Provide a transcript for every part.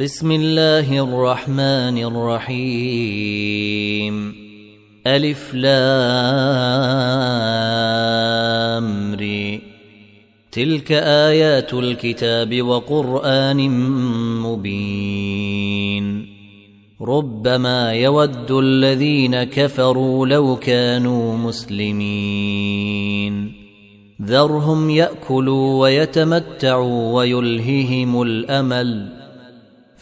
بسم الله الرحمن الرحيم. ألف لامري تلك آيات الكتاب وقرآن مبين. ربما يود الذين كفروا لو كانوا مسلمين. ذرهم يأكلوا ويتمتعوا ويلههم الأمل.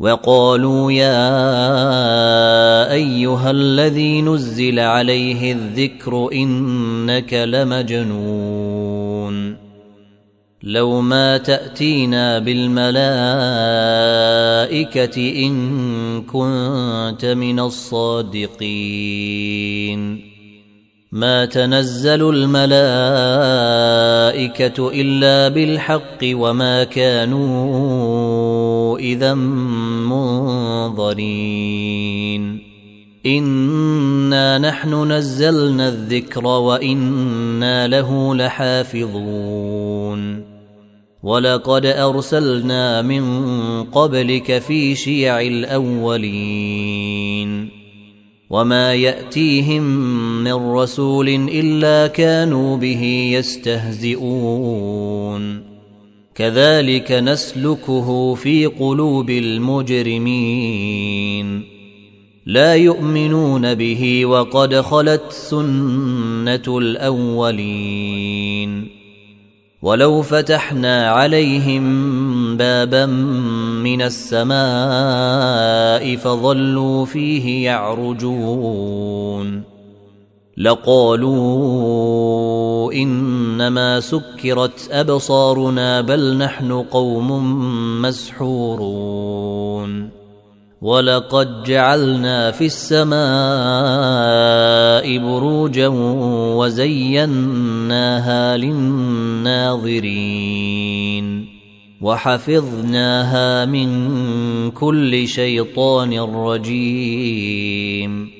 وقالوا يا أيها الذي نزل عليه الذكر إنك لمجنون. لو ما تأتينا بالملائكة إن كنت من الصادقين. ما تنزل الملائكة إلا بالحق وما كانوا إذا منظرين انا نحن نزلنا الذكر وأنا له لحافظون. ولقد ارسلنا من قبلك في شيع الاولين. وما ياتيهم من رسول الا كانوا به يستهزئون. كذلك نسلكه في قلوب المجرمين. لا يؤمنون به وقد خلت سنة الأولين. ولو فتحنا عليهم بابا من السماء فظلوا فيه يعرجون. لقالوا إنما سكرت أبصارنا بل نحن قوم مسحورون ولقد جعلنا في السماء بروجا وزيناها للناظرين وحفظناها من كل شيطان رجيم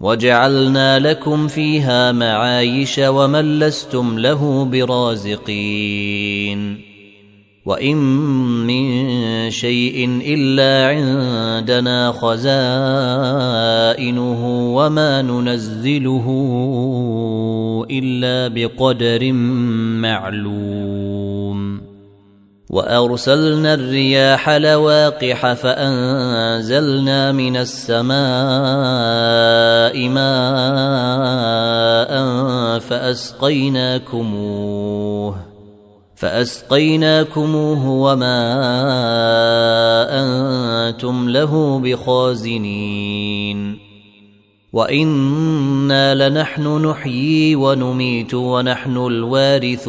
وجعلنا لكم فيها معايش ومن لستم له برازقين. وإن من شيء إلا عندنا خزائنه وما ننزله إلا بقدر معلوم. وأرسلنا الرياح لواقح فأنزلنا من السماء ماء فأسقيناكموه فأسقيناكموه وما أنتم له بخازنين وإنا لنحن نحيي ونميت ونحن الوارثون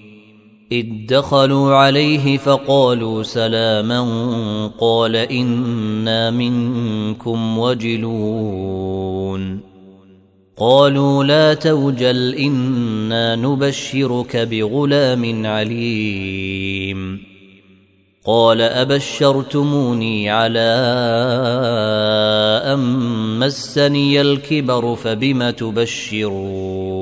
إذ دخلوا عليه فقالوا سلاما قال إنا منكم وجلون. قالوا لا توجل إنا نبشرك بغلام عليم. قال أبشرتموني على أن مسني الكبر فبم تبشرون؟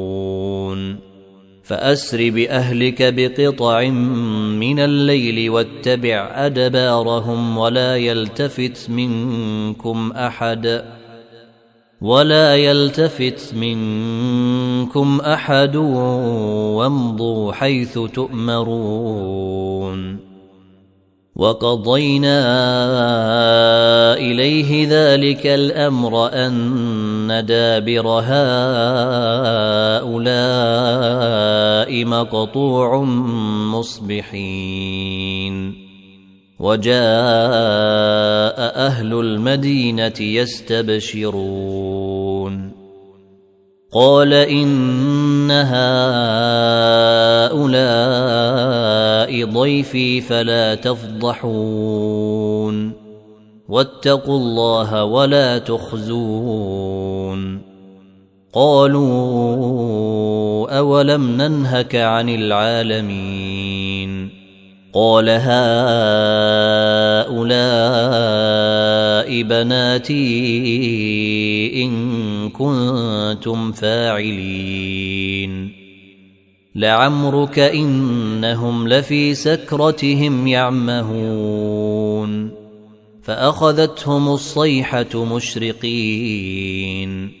فأسر بأهلك بقطع من الليل واتبع أدبارهم ولا يلتفت منكم أحد ولا يلتفت منكم أحد وامضوا حيث تؤمرون وقضينا إليه ذلك الأمر أن دابر هؤلاء مقطوع مصبحين. وجاء أهل المدينة يستبشرون. قال إن هؤلاء ضيفي فلا تفضحون. واتقوا الله ولا تخزون. قالوا أولم ننهك عن العالمين؟ قال هؤلاء بناتي ان كنتم فاعلين لعمرك انهم لفي سكرتهم يعمهون فاخذتهم الصيحه مشرقين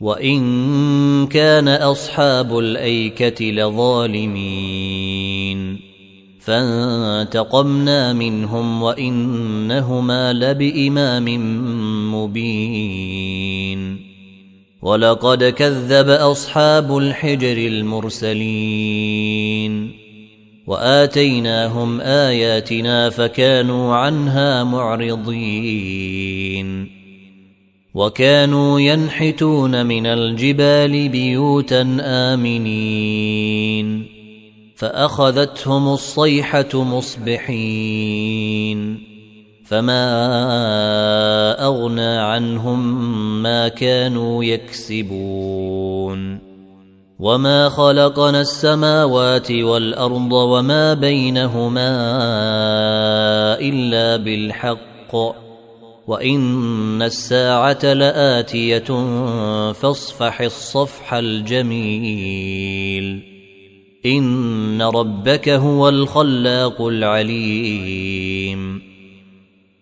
وان كان اصحاب الايكه لظالمين فانتقمنا منهم وانهما لبامام مبين ولقد كذب اصحاب الحجر المرسلين واتيناهم اياتنا فكانوا عنها معرضين وكانوا ينحتون من الجبال بيوتا آمنين. فأخذتهم الصيحة مصبحين. فما أغنى عنهم ما كانوا يكسبون. وما خلقنا السماوات والأرض وما بينهما إلا بالحق. وان الساعة لاتيه فاصفح الصفح الجميل ان ربك هو الخلاق العليم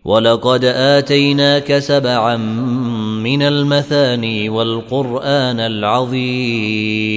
ولقد اتيناك سبعا من المثاني والقران العظيم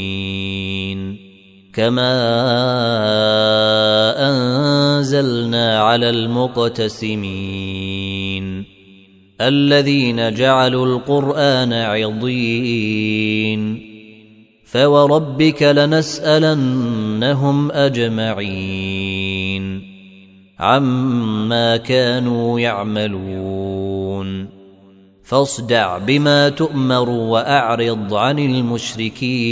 كما انزلنا على المقتسمين الذين جعلوا القران عضين فوربك لنسالنهم اجمعين عما كانوا يعملون فاصدع بما تؤمر واعرض عن المشركين